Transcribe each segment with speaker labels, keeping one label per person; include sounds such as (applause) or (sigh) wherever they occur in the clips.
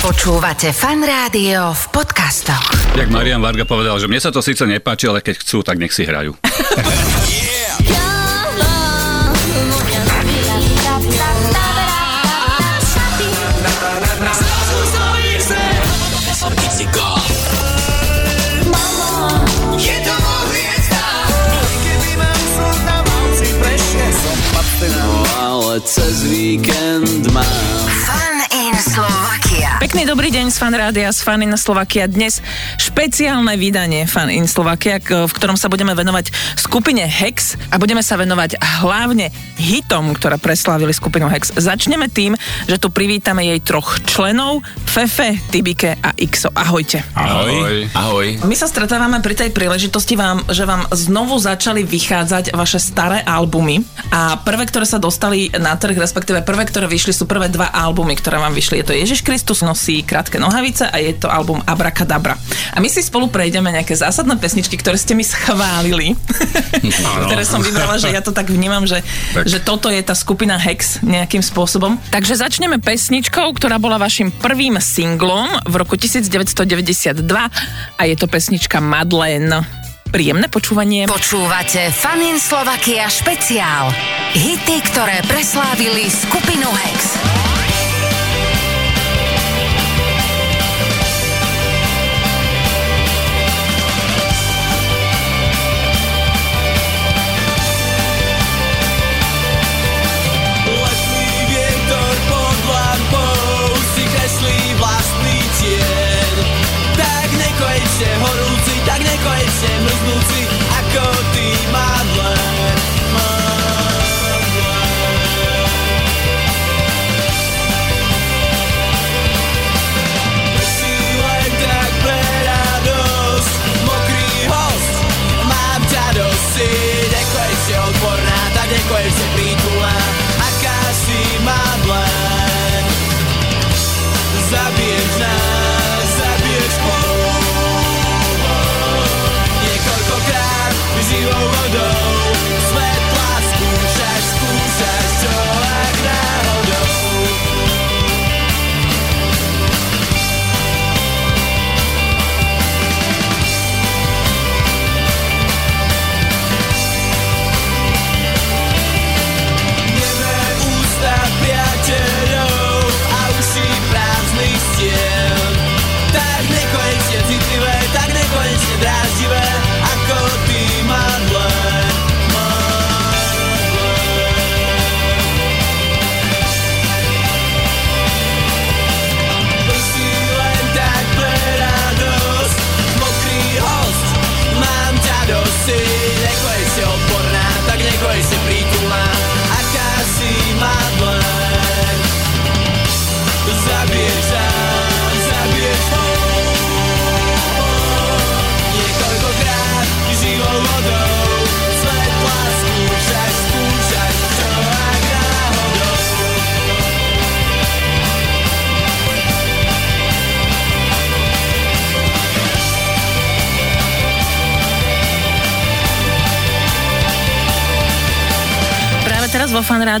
Speaker 1: Počúvate fan rádio v podcastoch.
Speaker 2: Jak Marian Varga povedal, že mne sa to síce nepáči, ale keď chcú, tak nech si hrajú. (laughs)
Speaker 3: dobrý deň z Fan Rádia, z Fan in Slovakia. Dnes špeciálne vydanie Fan in Slovakia, v ktorom sa budeme venovať skupine Hex a budeme sa venovať hlavne hitom, ktoré preslávili skupinu Hex. Začneme tým, že tu privítame jej troch členov, Fefe, Tibike a Ixo. Ahojte.
Speaker 2: Ahoj.
Speaker 4: Ahoj.
Speaker 3: My sa stretávame pri tej príležitosti, vám, že vám znovu začali vychádzať vaše staré albumy a prvé, ktoré sa dostali na trh, respektíve prvé, ktoré vyšli, sú prvé dva albumy, ktoré vám vyšli. Je to Ježiš Kristus nosí krátke nohavice a je to album Abracadabra. A my si spolu prejdeme nejaké zásadné pesničky, ktoré ste mi schválili, (laughs) ktoré som vybrala, že ja to tak vnímam, že,
Speaker 2: Tak.
Speaker 3: že toto je tá skupina Hex nejakým spôsobom. Takže začneme pesničkou, ktorá bola vašim prvým singlom v roku 1992 a je to pesnička Madeleine. Príjemné počúvanie.
Speaker 1: Počúvate Fan in Slovakia špeciál. Hity, ktoré preslávili skupinu Hex.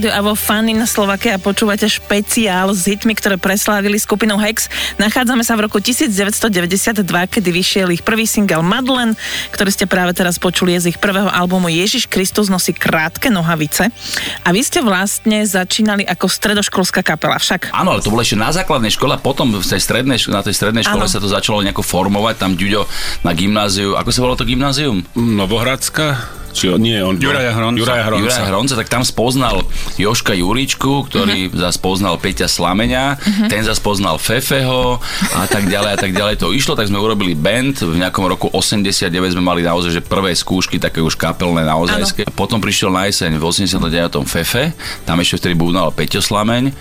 Speaker 3: Teraz vo Fan Rádiu a vo Fan in Slovakia počúvate špeciál s hitmi, ktoré preslávili skupinu Hex. Nachádzame sa v roku 1992, kedy vyšiel ich prvý single Madlen, ktorý ste práve teraz počuli je z ich prvého albumu Ježiš Kristus nosí krátke nohavice. A vy ste vlastne začínali ako stredoškolská kapela, však
Speaker 5: Áno, ale to bolo ešte na základnej škole, a potom v tej strednej, na tej strednej škole
Speaker 3: Áno.
Speaker 5: sa to začalo nejako formovať, tam Ďuďo na gymnáziu, ako sa volalo to gymnázium?
Speaker 2: Novohradská? Či on, nie, on... Juraja Hronca. Juraja Hronca.
Speaker 5: Juraj Hronca, tak tam spoznal Joška Juričku, ktorý uh-huh. zase poznal Peťa Slameňa, uh-huh. ten zase poznal Fefeho a tak ďalej a tak ďalej. To išlo, tak sme urobili band, v nejakom roku 89 sme mali naozaj že prvé skúšky, také už kapelné naozajské. Potom prišiel na jeseň v 89. Fefe, tam ešte vtedy búdnal Peťo Slameň, e,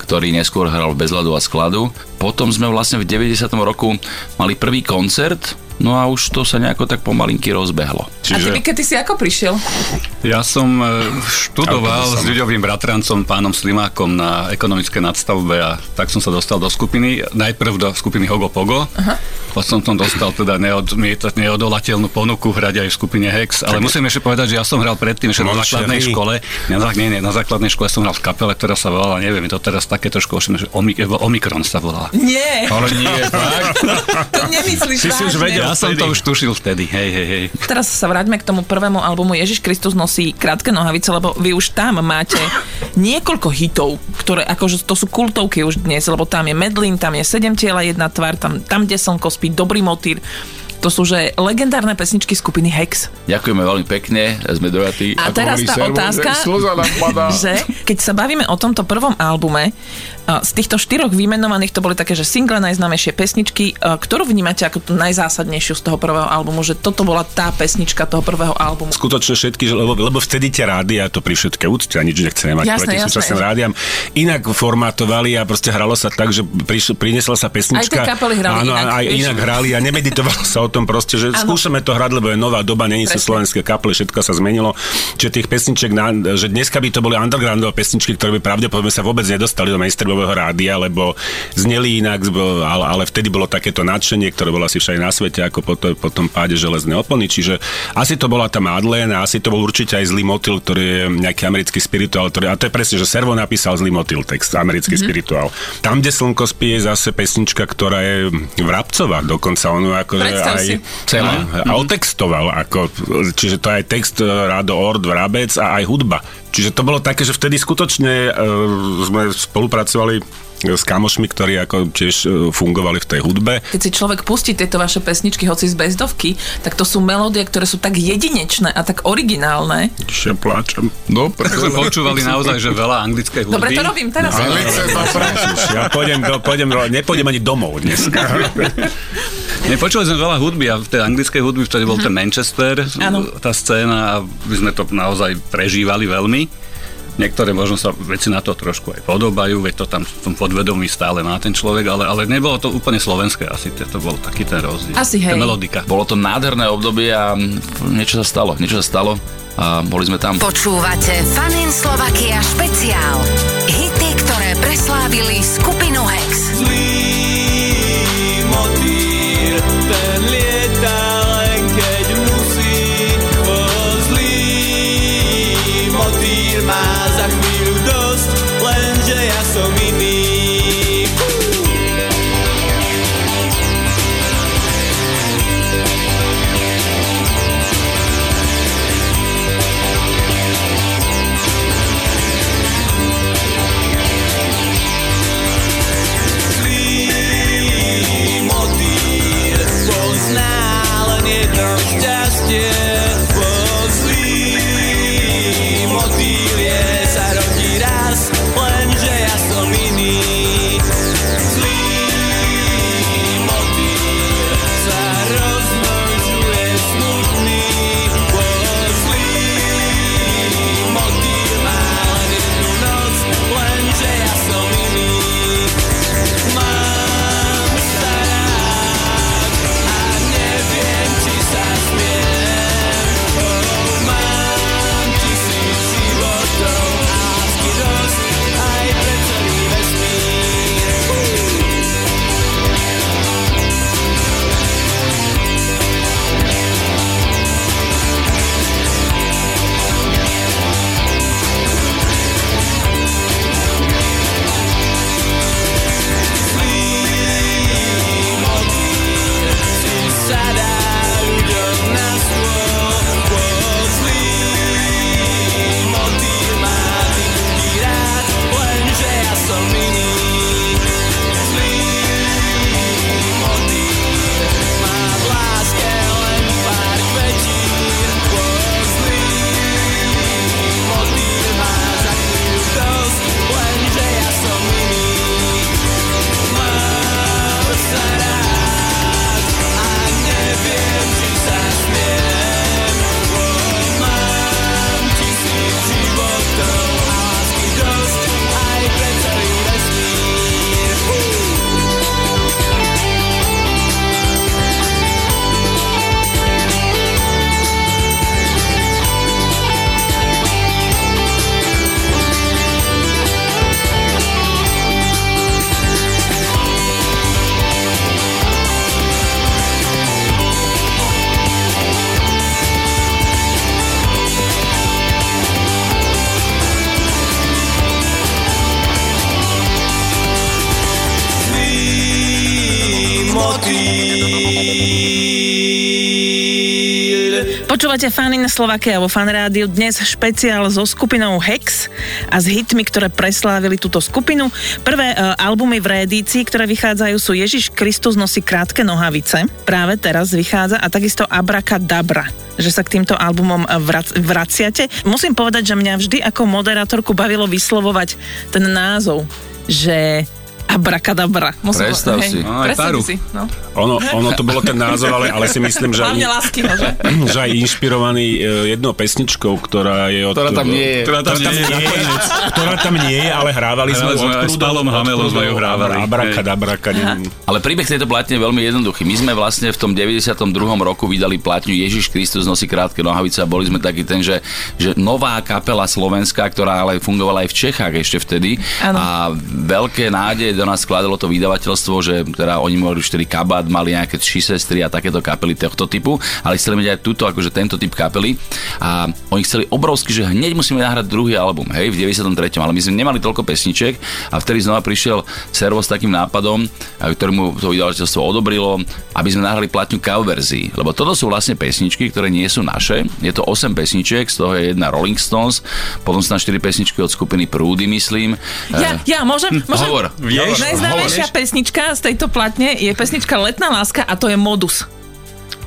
Speaker 5: ktorý neskôr hral v Bezľadu a skladu. Potom sme vlastne v 90. roku mali prvý koncert, no a už to sa nejako tak pomalinky rozbehlo.
Speaker 3: A ty, Mike, ty si ako prišiel?
Speaker 2: Ja som e, študoval s ľuďovým bratrancom, pánom Slimákom na ekonomické nadstavbe a tak som sa dostal do skupiny. Najprv do skupiny Hogo Pogo. Aha. Potom som dostal teda neodmietať, neodolateľnú ponuku hrať aj v skupine Hex, ale musím ešte povedať, že ja som hral predtým ešte na základnej škole, na, nie, nie, na základnej škole som hral v kapele, ktorá sa volala, neviem, to teraz také trošku že Omik, Omikron sa volala.
Speaker 6: Nie.
Speaker 5: Ale nie, fakt. (laughs)
Speaker 6: to nemyslíš
Speaker 7: Si si už vedel.
Speaker 2: Ja som to už tušil vtedy, hej, hej, hej.
Speaker 6: Teraz sa vráťme k tomu prvému albumu Ježiš Kristus nosí krátke nohavice, lebo vy už tam máte niekoľko hitov, ktoré akože to sú kultovky už dnes, lebo tam je Medlin, tam je Sedem tiela, jedna tvár, tam, tam kde slnko spí, Dobrý motýr. To sú že legendárne pesničky skupiny Hex.
Speaker 5: Ďakujeme veľmi pekne, sme dojatí.
Speaker 6: A
Speaker 7: Ako
Speaker 6: teraz tá
Speaker 7: servo,
Speaker 6: otázka,
Speaker 7: že (laughs)
Speaker 6: že keď sa bavíme o tomto prvom albume, z týchto štyroch vymenovaných to boli také, že single najznámejšie pesničky, ktorú vnímate ako tú najzásadnejšiu z toho prvého albumu, že toto bola tá pesnička toho prvého albumu.
Speaker 7: skutočne všetky, že- lebo, lebo vtedy tie rádia, to pri všetké úcte a nič nechceme mať
Speaker 6: Jasné,
Speaker 7: proti
Speaker 6: jasné.
Speaker 7: súčasným rádiam, inak formátovali a proste hralo sa tak, že priš, priniesla sa pesnička.
Speaker 6: Aj tie kapely hrali
Speaker 7: áno,
Speaker 6: inak,
Speaker 7: aj inak hrali a nemeditovalo sa o tom proste, že
Speaker 6: Áno.
Speaker 7: skúšame to hrať, lebo je nová doba, není sú
Speaker 6: Presne.
Speaker 7: slovenské kapely, všetko sa zmenilo. Čiže tých pesniček, na, že dneska by to boli undergroundové pesničky, ktoré by pravdepodobne sa vôbec nedostali do mainstreamového rádia, lebo zneli inak, ale, ale vtedy bolo takéto nadšenie, ktoré bolo asi všade na svete, ako po, to, po tom páde železné opony. Čiže asi to bola tá Madeleine a asi to bol určite aj zlý motil, ktorý je nejaký americký spirituál. Ktorý, a to je presne, že Servo napísal zlý motil text, americký mm-hmm. spirituál. Tam, kde slnko spí, je zase pesnička, ktorá je vrabcová, dokonca ono ako
Speaker 6: Predstav
Speaker 7: aj
Speaker 6: si.
Speaker 5: Celá.
Speaker 7: a otextoval, ako, čiže to aj text e, Rado Ord, Vrabec a aj hudba. Čiže to bolo také, že vtedy skutočne uh, sme spolupracovali s kamošmi, ktorí ako tiež e, fungovali v tej hudbe.
Speaker 6: Keď si človek pustí tieto vaše pesničky, hoci z bezdovky, tak to sú melódie, ktoré sú tak jedinečné a tak originálne.
Speaker 7: Ešte pláčem.
Speaker 5: No,
Speaker 2: sme počúvali naozaj, že veľa anglickej hudby.
Speaker 6: Dobre, to robím teraz.
Speaker 7: Ja pôjdem, do, pôjdem, nepôjdem ani domov dneska. (laughs)
Speaker 2: Nepočuli sme veľa hudby a v tej anglickej hudby vtedy bol ten Manchester,
Speaker 6: Áno.
Speaker 2: tá scéna a my sme to naozaj prežívali veľmi. Niektoré možno sa veci na to trošku aj podobajú, veď to tam v tom podvedomí stále má ten človek, ale, ale nebolo to úplne slovenské asi, to to bol taký ten rozdiel.
Speaker 6: Asi hej.
Speaker 2: Tá melodika.
Speaker 5: Bolo to nádherné obdobie a niečo sa stalo, niečo sa stalo a boli sme tam.
Speaker 1: Počúvate Fanin Slovakia špeciál. Hity, ktoré preslávili skupinu Hex.
Speaker 8: Zlý
Speaker 6: Počúvate Fanin Slovakia vo Fan Rádiu. Dnes špeciál so skupinou Hex a s hitmi, ktoré preslávili túto skupinu. Prvé uh, albumy v reedícii, ktoré vychádzajú sú Ježiš Kristus nosí krátke nohavice. Práve teraz vychádza a takisto Abracadabra že sa k týmto albumom vrac- vraciate. Musím povedať, že mňa vždy ako moderátorku bavilo vyslovovať ten názov, že Abracadabra. Musím
Speaker 5: Predstav
Speaker 6: hej,
Speaker 5: si.
Speaker 2: No, aj paru.
Speaker 6: si. No.
Speaker 7: Ono, ono to bolo ten názov, ale, ale si myslím, že,
Speaker 6: Hlavne lásky, no, že? (clears throat)
Speaker 7: že aj inšpirovaný e, jednou pesničkou, ktorá je od...
Speaker 5: Ktorá tam nie je.
Speaker 2: Ktorá tam
Speaker 7: Ktorá tam
Speaker 2: nie
Speaker 7: nie je, ktorá tam nie je, ale hrávali sme ju od
Speaker 2: s
Speaker 7: od
Speaker 2: Hamelom sme ju hrávali.
Speaker 7: Abrakadabraka.
Speaker 5: Ale príbeh tejto platne je veľmi jednoduchý. My sme vlastne v tom 92. roku vydali platňu Ježiš Kristus nosí krátke nohavice a boli sme taký ten, že, že nová kapela slovenská, ktorá ale fungovala aj v Čechách ešte vtedy.
Speaker 6: Áno.
Speaker 5: A veľké nádeje do nás skladalo to vydavateľstvo, že teda oni mali už vtedy kabát, mali nejaké tři sestry a takéto kapely tohto typu, ale chceli mať aj túto, akože tento typ kapely a oni chceli obrovsky, že hneď musíme nahrať druhý album, hej, v 93. Ale my sme nemali toľko pesniček a vtedy znova prišiel servo s takým nápadom, a ktorý mu to vydavateľstvo odobrilo, aby sme nahrali platňu cover verzií. Lebo toto sú vlastne pesničky, ktoré nie sú naše. Je to 8 pesničiek, z toho je jedna Rolling Stones, potom sú tam 4 pesničky od skupiny Prúdy, myslím.
Speaker 6: Ja, ja, môžem, môžem.
Speaker 5: Hovor.
Speaker 2: Vieš?
Speaker 6: Najznámejšia pesnička z tejto platne je pesnička Letná láska a to je Modus.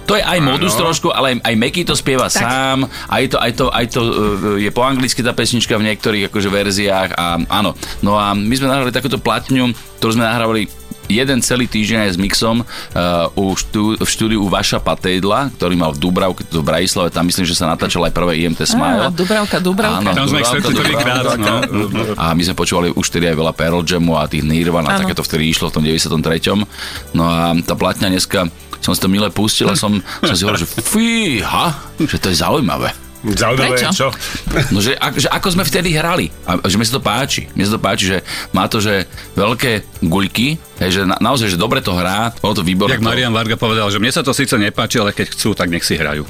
Speaker 5: To je aj modus trošku, ale aj, aj Meky to spieva
Speaker 6: Tak.
Speaker 5: tak. sám, aj to, aj to, aj to uh, je po anglicky tá pesnička v niektorých akože verziách a áno. No a my sme nahrali takúto platňu, ktorú sme nahrávali jeden celý týždeň aj s mixom uh, u štú, v štúdiu u Vaša Patejdla, ktorý mal v Dubravke, to v Bratislave, tam myslím, že sa natáčal aj prvé IMT Smile.
Speaker 6: Á, Dubravka, Dubravka.
Speaker 5: Áno,
Speaker 2: Tam sme ich
Speaker 5: Dubravka,
Speaker 2: stretli
Speaker 5: Dubravka.
Speaker 2: no.
Speaker 5: A my sme počúvali už tedy aj veľa Pearl Jamu a tých Nirvana,
Speaker 6: Áno.
Speaker 5: takéto vtedy išlo v tom 93. No a tá platňa dneska som si to milé pustil a som, som si hovoril, že fíha, že to je zaujímavé.
Speaker 7: Zaujímavé
Speaker 6: Prečo?
Speaker 7: čo?
Speaker 5: No, že, ak, že ako sme vtedy hrali. A že mi sa to páči. Mne sa to páči, že má to, že veľké guľky, hej, že na, naozaj, že dobre to hrá, bolo to výborné.
Speaker 2: Jak Marian Varga povedal, že mne sa to síce nepáči, ale keď chcú, tak nech si hrajú.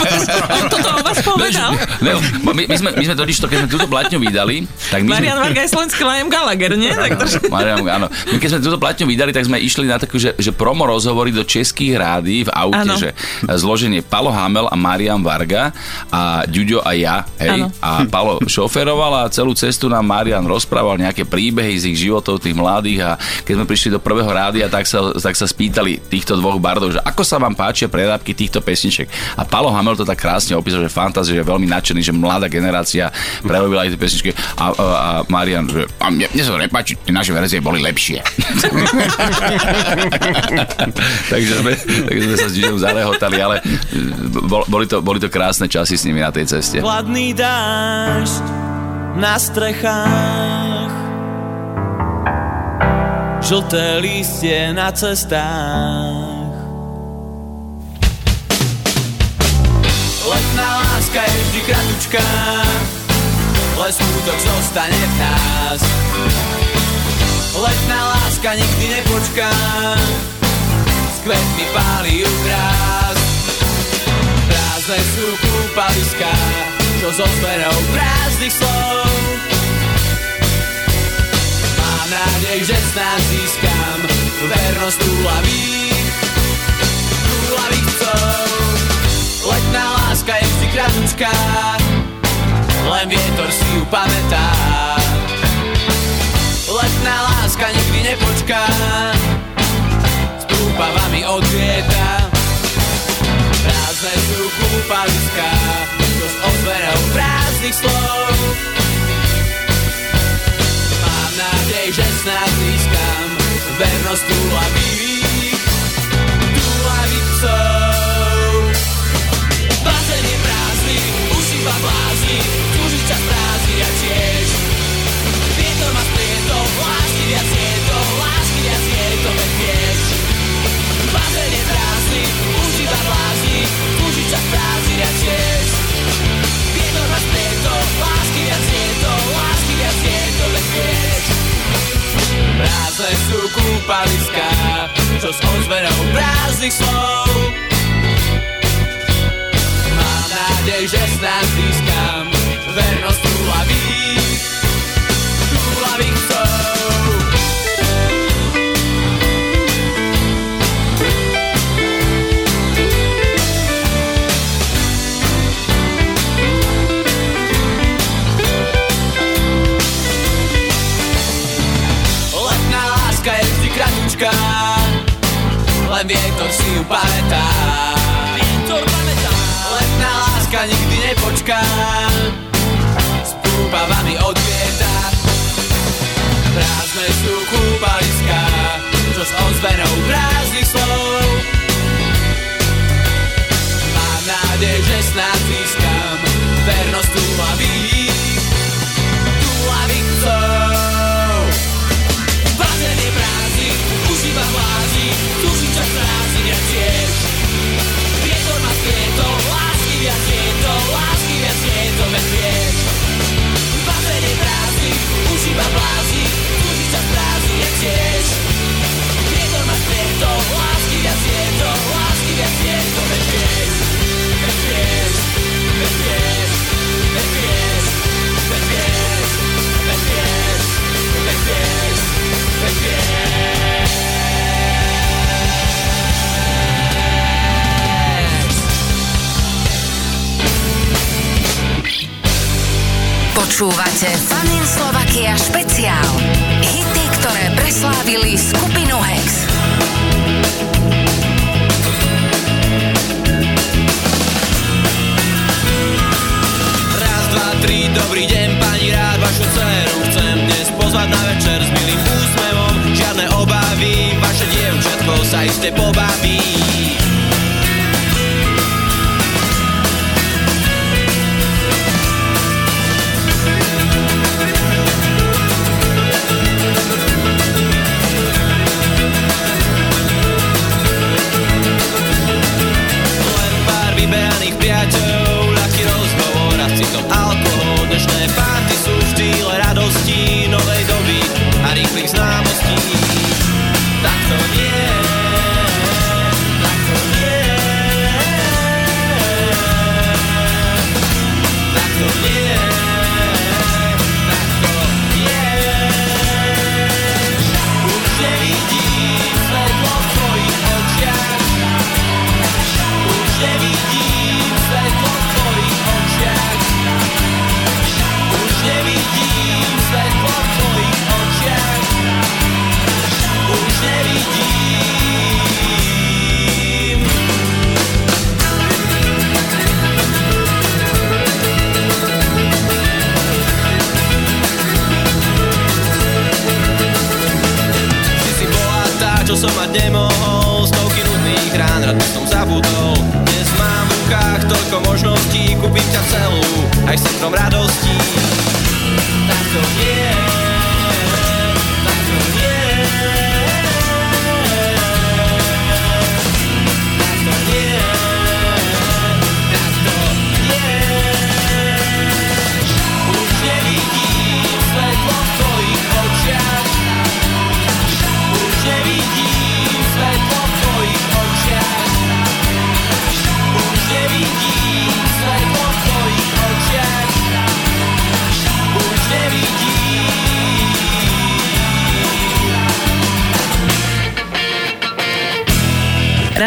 Speaker 2: (laughs)
Speaker 6: On toto o vás povedal?
Speaker 5: Ne, my, my, sme, my sme totiž to, keď sme túto platňu vydali, tak my
Speaker 6: Marian
Speaker 5: sme...
Speaker 6: Varga je slovenský Liam Gallagher, nie? Tak to...
Speaker 5: Marian, áno. My keď sme túto platňu vydali, tak sme išli na takú, že, že promo rozhovory do českých rádií v aute,
Speaker 6: Áno.
Speaker 5: že zloženie Palo Hamel a Marian Varga a Ďuďo a ja, hej.
Speaker 6: Áno.
Speaker 5: A Palo šoferoval a celú cestu nám Marian rozprával nejaké príbehy z ich životov, tých mladých a keď sme prišli do prvého rádia, tak sa, tak sa spýtali týchto dvoch bardov, že ako sa vám páčia prerábky týchto pesniček. A Palo Hamel to tak krásne opísal, že fantázie, je veľmi nadšený, že mladá generácia prerobila aj tie pesničky a, a, a Marian, že a mne, mne sa nepáči, tie naše verzie boli lepšie. (laughs) takže, sme, takže sme sa s Ďuďom zarehotali, ale e, bol, boli, to, boli to krásne časy s nimi na tej ceste.
Speaker 8: Chladný dážď na strechách Žlté lístie na cestách. Letná láska je vždy kratučká Ale smutok zostane v nás. Letná láska nikdy nepočká. S kvetmi páli ju Prázdne sú kúpaliská, čo so zmenou prázdnych slov. Nádej, že snáď získam vernosť túlavých, túlavých chcov. Letná láska je vždy kratučká, len vietor si ju pamätá. Letná láska nikdy nepočká, s prúpavami odvieta. Prázdne sú kúpaliská, čo s prázdnych slov. Že snáď získam vernosť túlavých, túlavých psov. Bazén je prázdny, už a ma splietol, lásky to, lásky to, veď vieš. Bazén je prázdny, už iba Prázdne sú kúpaliská, čo s ozvenou prázdnych slov. Mám nádej, že snáď získam vernosť túlavých, túlavých psov.
Speaker 1: Vietor si ju pamätá. Vietor pamätá. Letná láska nikdy nepočká. S púpavami odvieta Prázdne sú kúpaliská Čo s ozvenou prázdnych slov. Mám nádej, že snad získam Vernosť túlavých Túlavých vieš Bazén je prázdny, už iba Tuží čas prázdny, tiež je to Lásky viac je to, veď
Speaker 9: Počúvate Fanin Slovakia špeciál. Hity, ktoré preslávili skupinu Hex.
Speaker 1: Raz, dva, tri, dobrý deň, pani rád vašu dceru Chcem dnes pozvať na večer s milým úsmevom Žiadne obavy, vaše dievčatko sa iste pobaví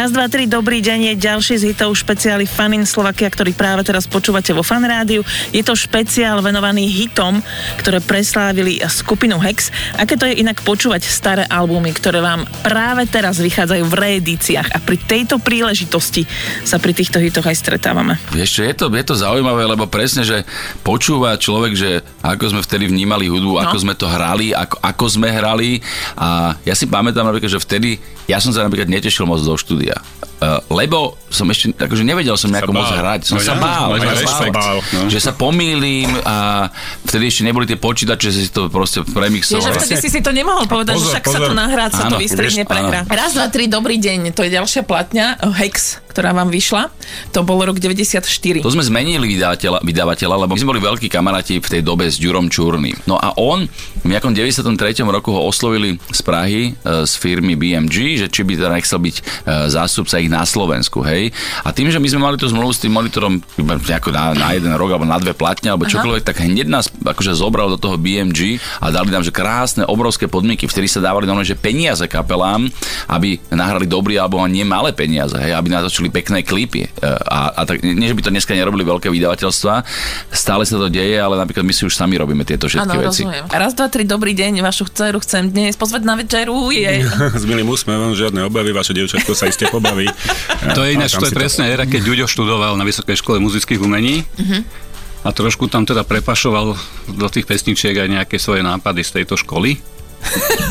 Speaker 3: Raz, dva, tri, dobrý deň, je ďalší z hitov špeciály Fanin Slovakia, ktorý práve teraz počúvate vo Fan Rádiu. Je to špeciál venovaný hitom, ktoré preslávili skupinu Hex. Aké to je inak počúvať staré albumy, ktoré vám práve teraz vychádzajú v reedíciách a pri tejto príležitosti sa pri týchto hitoch aj stretávame.
Speaker 5: Čo, je to, je to zaujímavé, lebo presne, že počúva človek, že ako sme vtedy vnímali hudbu, no. ako sme to hrali, ako, ako sme hrali a ja si pamätám napríklad, že vtedy ja som sa napríklad netešil moc do štúdia. Uh, lebo som ešte, akože nevedel som nejako
Speaker 7: Sa
Speaker 5: moc hrať. Som
Speaker 7: No
Speaker 5: sa
Speaker 7: ja,
Speaker 5: bál, som
Speaker 7: ja
Speaker 5: sa bál,
Speaker 7: No.
Speaker 5: že sa pomýlim a vtedy ešte neboli tie počítače, že si to proste premixoval.
Speaker 3: vtedy si si to nemohol povedať,
Speaker 7: Pozor,
Speaker 3: že však sa
Speaker 7: pozor.
Speaker 3: to nahrá, sa to
Speaker 5: Áno,
Speaker 3: vystrihne,
Speaker 5: vieš,
Speaker 3: prehrá. Raz, dva, tri, dobrý deň. To je ďalšia platňa, Hex, ktorá vám vyšla. To bol rok 94.
Speaker 5: To sme zmenili vydavateľa, vydavateľa, lebo my sme boli veľkí kamaráti v tej dobe s Ďurom Čurným. No a on v nejakom 93. roku ho oslovili z Prahy e, z firmy BMG, že či by teda nechcel byť e, zástupca ich na Slovensku, hej. A tým, že my sme mali tú zmluvu s tým monitorom nejako na, na jeden rok alebo na dve platne alebo čokoľvek, tak hneď nás akože zobral do toho BMG a dali nám že krásne, obrovské podmienky, vtedy sa dávali normálne, že peniaze kapelám, aby nahrali dobrý album a nie malé peniaze, hej, aby natočili pekné klipy. E, A, a tak, nie, že by to dneska nerobili veľké vydavateľstva, stále sa to deje, ale napríklad my si už sami robíme tieto všetky
Speaker 6: Áno,
Speaker 5: veci.
Speaker 6: rozumiem. Raz, dva, tri, dobrý deň, vašu dceru chcem dnes pozvať na večeru. Je. (laughs)
Speaker 7: S milým úsmevom, žiadne obavy, vaše dievčatko sa iste pobaví. (laughs)
Speaker 2: To je ináč, to je presne era, keď Ďuďo študoval na Vysokej škole muzických umení. A trošku tam teda prepašoval do tých pesničiek aj nejaké svoje nápady z tejto školy.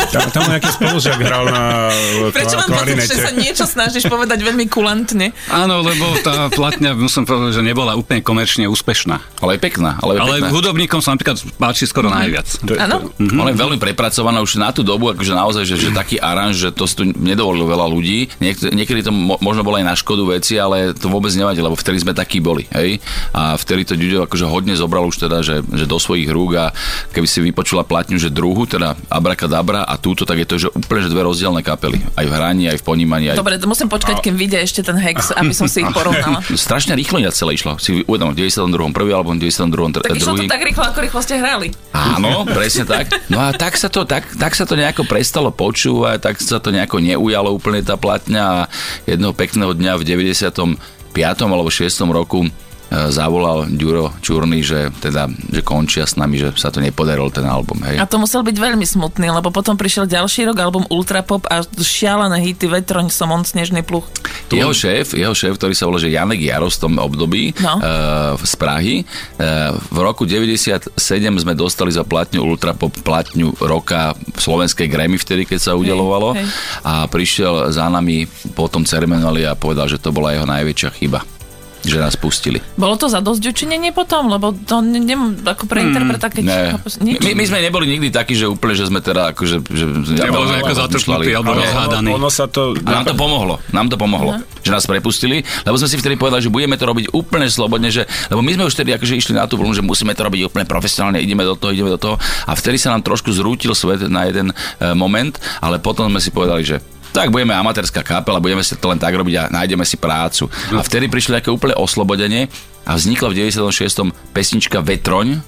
Speaker 7: Tam, tam nejaký spolužiak hral na
Speaker 6: Prečo mám pocit, že sa niečo snažíš povedať veľmi kulantne?
Speaker 2: Áno, lebo tá platňa, musím povedať, že nebola úplne komerčne úspešná.
Speaker 5: Ale je pekná. Ale, je
Speaker 2: Ale
Speaker 5: pekná.
Speaker 2: hudobníkom sa napríklad páči skoro najviac.
Speaker 7: To je-
Speaker 6: Áno?
Speaker 5: Ona je veľmi prepracovaná už na tú dobu, akože naozaj, že, že taký aranž, že to si tu nedovolilo veľa ľudí. Niek- niekedy to mo- možno bolo aj na škodu veci, ale to vôbec nevadí, lebo vtedy sme takí boli. Hej? A vtedy to Ďuďo akože hodne zobral už teda, že, že do svojich rúk a keby si vypočula platňu, že druhu, teda Abracadabra a túto, tak je to že úplne že dve rozdielne kapely. Aj v hraní, aj v ponímaní. Aj...
Speaker 6: Dobre, to musím počkať, kým vyjde ešte ten hex, aby som si ich porovnala. (laughs)
Speaker 5: Strašne rýchlo ináč celé išlo. Si uvedom, v 92. prvý alebo v 92. Tr-
Speaker 6: Tak išlo to tak rýchlo, ako rýchlo ste hrali.
Speaker 5: Áno, presne tak. No a tak sa to, tak, tak sa to nejako prestalo počúvať, tak sa to nejako neujalo úplne tá platňa a jedného pekného dňa v 95. alebo 6. roku zavolal Ďuro Čurný, že teda, že končia s nami, že sa to nepodarilo ten album, hej.
Speaker 6: A to musel byť veľmi smutný, lebo potom prišiel ďalší rok, album Ultrapop a šialené hity Vetroň som on snežný pluch.
Speaker 5: Jeho šéf, jeho šéf, ktorý sa volá, že Janek Jaros v tom období
Speaker 6: No.
Speaker 5: uh, z Prahy. Uh, v roku 97 sme dostali za platňu Ultrapop platňu roka v slovenskej Grammy vtedy, keď sa udelovalo.
Speaker 6: hej.
Speaker 5: A prišiel za nami po tom ceremoniáli a povedal, že to bola jeho najväčšia chyba že nás pustili.
Speaker 6: Bolo to za dosť učinenie potom? Lebo to ne, ne, ako pre interpreta, keď...
Speaker 5: Ne.
Speaker 6: Nič?
Speaker 5: My, my sme neboli nikdy takí, že úplne, že sme teda akože... Že,
Speaker 2: Nebolo sme ako zatrpnutí alebo
Speaker 7: Ale
Speaker 2: rozhádaní.
Speaker 7: ono, ono sa to...
Speaker 5: A nám to pomohlo, nám to pomohlo, že nás prepustili, lebo sme si vtedy povedali, že budeme to robiť úplne slobodne, že, lebo my sme už vtedy akože išli na tú vlnu, že musíme to robiť úplne profesionálne, ideme do toho, ideme do toho a vtedy sa nám trošku zrútil svet na jeden e, moment, ale potom sme si povedali, že tak budeme amatérska kapela, budeme si to len tak robiť a nájdeme si prácu. A vtedy prišli také úplne oslobodenie a vznikla v 96. pesnička Vetroň,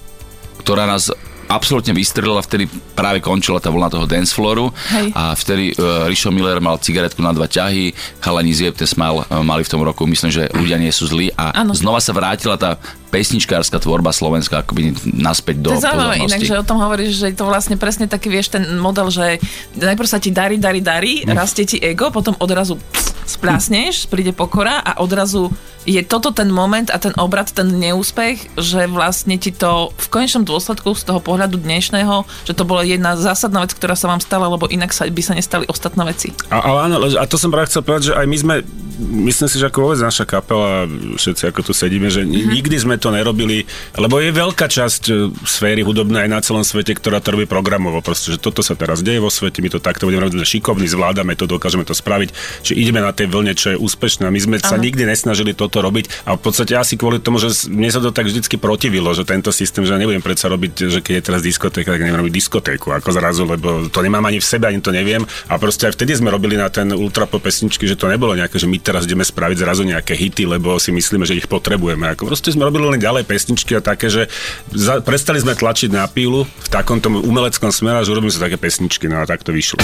Speaker 5: ktorá nás absolútne vystrelila, vtedy práve končila tá vlna toho dance flooru
Speaker 6: Hej.
Speaker 5: a vtedy uh, Rišo Miller mal cigaretku na dva ťahy, chalani z Jebte Smile uh, mali v tom roku, myslím, že ľudia nie sú zlí a
Speaker 6: Áno.
Speaker 5: znova sa vrátila tá pesničkárska tvorba slovenská akoby naspäť do
Speaker 6: To je zaujímavé inak,
Speaker 5: pozornosti.
Speaker 6: že o tom hovoríš, že je to vlastne presne taký, vieš, ten model, že najprv sa ti darí, darí, darí,
Speaker 5: Hm.
Speaker 6: rastie ti ego, potom odrazu splásneš, príde pokora a odrazu je toto ten moment a ten obrad, ten neúspech, že vlastne ti to v konečnom dôsledku z toho pohľadu dnešného, že to bola jedna zásadná vec, ktorá sa vám stala, lebo inak sa, by sa nestali ostatné veci.
Speaker 7: A, ale áno, a to som práve chcel povedať, že aj my sme, myslím si, že ako vôbec naša kapela, všetci ako tu sedíme, že mm-hmm. nikdy sme to nerobili, lebo je veľká časť e, sféry hudobnej aj na celom svete, ktorá to robí programovo. Proste, že toto sa teraz deje vo svete, my to takto budeme robiť, sme šikovní, zvládame to, dokážeme to spraviť, či ideme na tej vlne, čo je úspešné. My sme sa
Speaker 6: Áno.
Speaker 7: nikdy nesnažili toto robiť a v podstate asi kvôli tomu, že mne sa to tak vždycky protivilo, že tento systém, že nebudem predsa robiť, že keď je teraz diskotéka, tak nebudem robiť diskotéku ako zrazu, lebo to nemám ani v sebe, ani to neviem. A proste aj vtedy sme robili na ten ultrapop pesničky, že to nebolo nejaké, že my teraz ideme spraviť zrazu nejaké hity, lebo si myslíme, že ich potrebujeme. Ako proste sme robili len ďalej pesničky a také, že za, prestali sme tlačiť na pílu v takom tom umeleckom smere, že urobíme sa také pesničky, no a tak to vyšlo.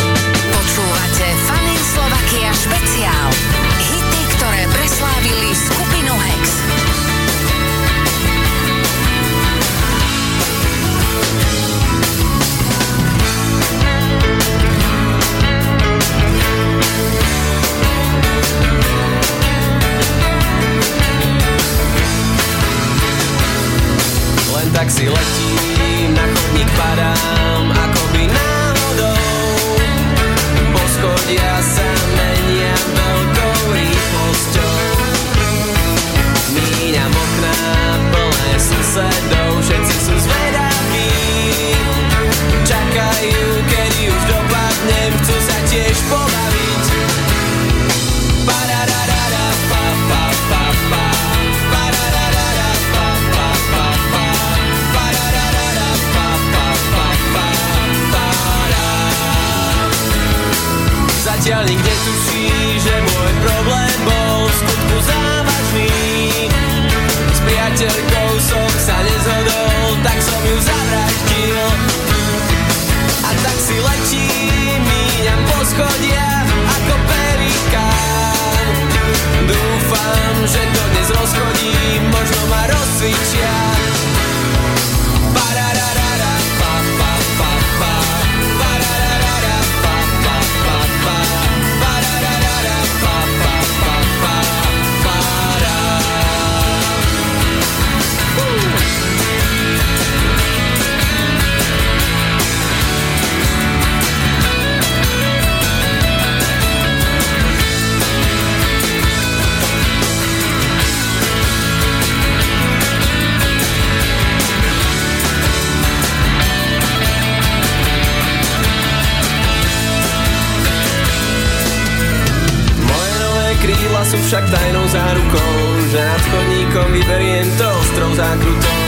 Speaker 8: sú
Speaker 1: však tajnou zárukou, že nad chodníkom vyberiem to ostrou zákrutou.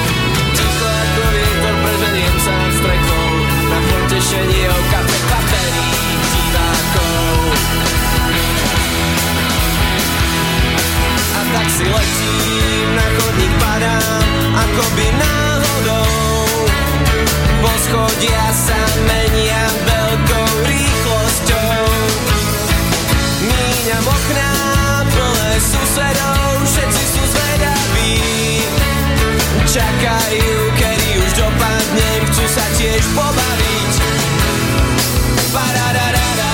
Speaker 1: Ticho ako vietor preženiem sa nad strechou, na potešenie oka prekvapených divákov. A tak si letím, na chodník padám, ako by náhodou. Poschodia sa menia veľkou rýchlosťou. Míňam okná, susedov, všetci sú zvedaví. Čakajú, kedy už dopadnem, chcú sa tiež pobaviť. Parararara.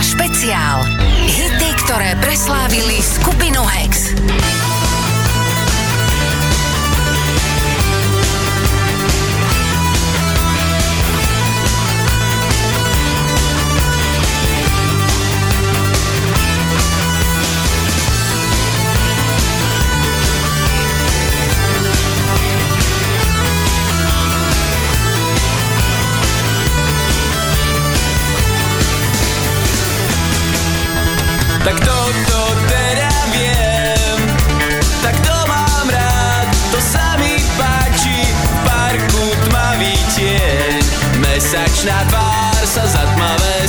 Speaker 9: špeciál. Hity, ktoré preslávili skupinu Hex.
Speaker 1: nočná tvár sa za tmavé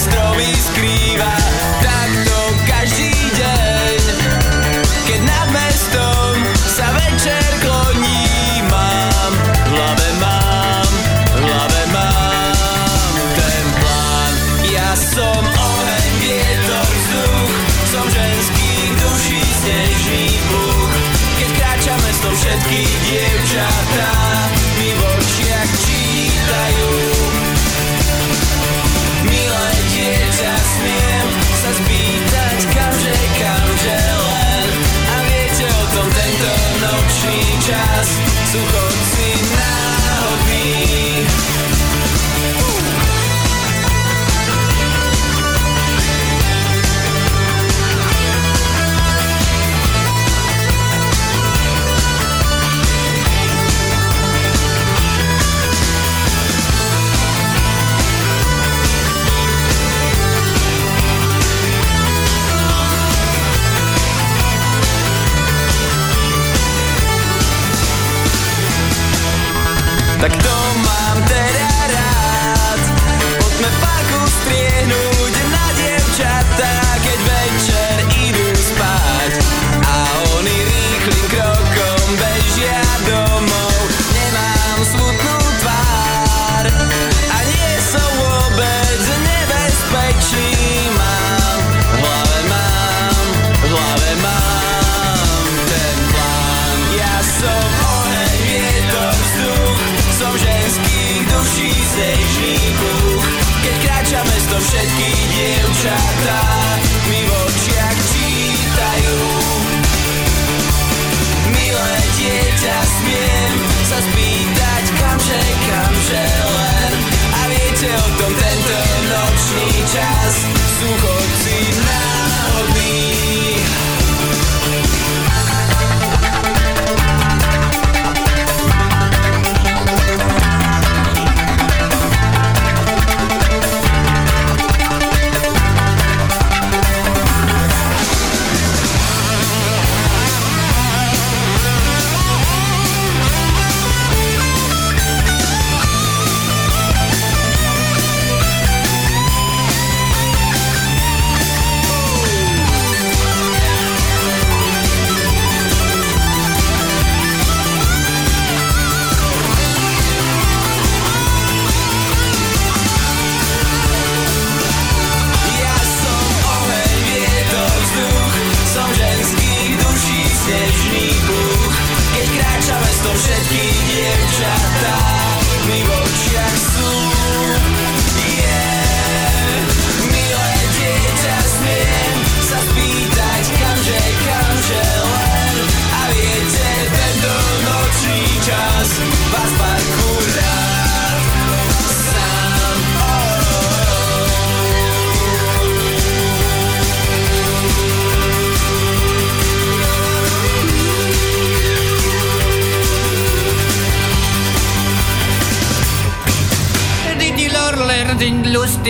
Speaker 1: Tak to
Speaker 10: ma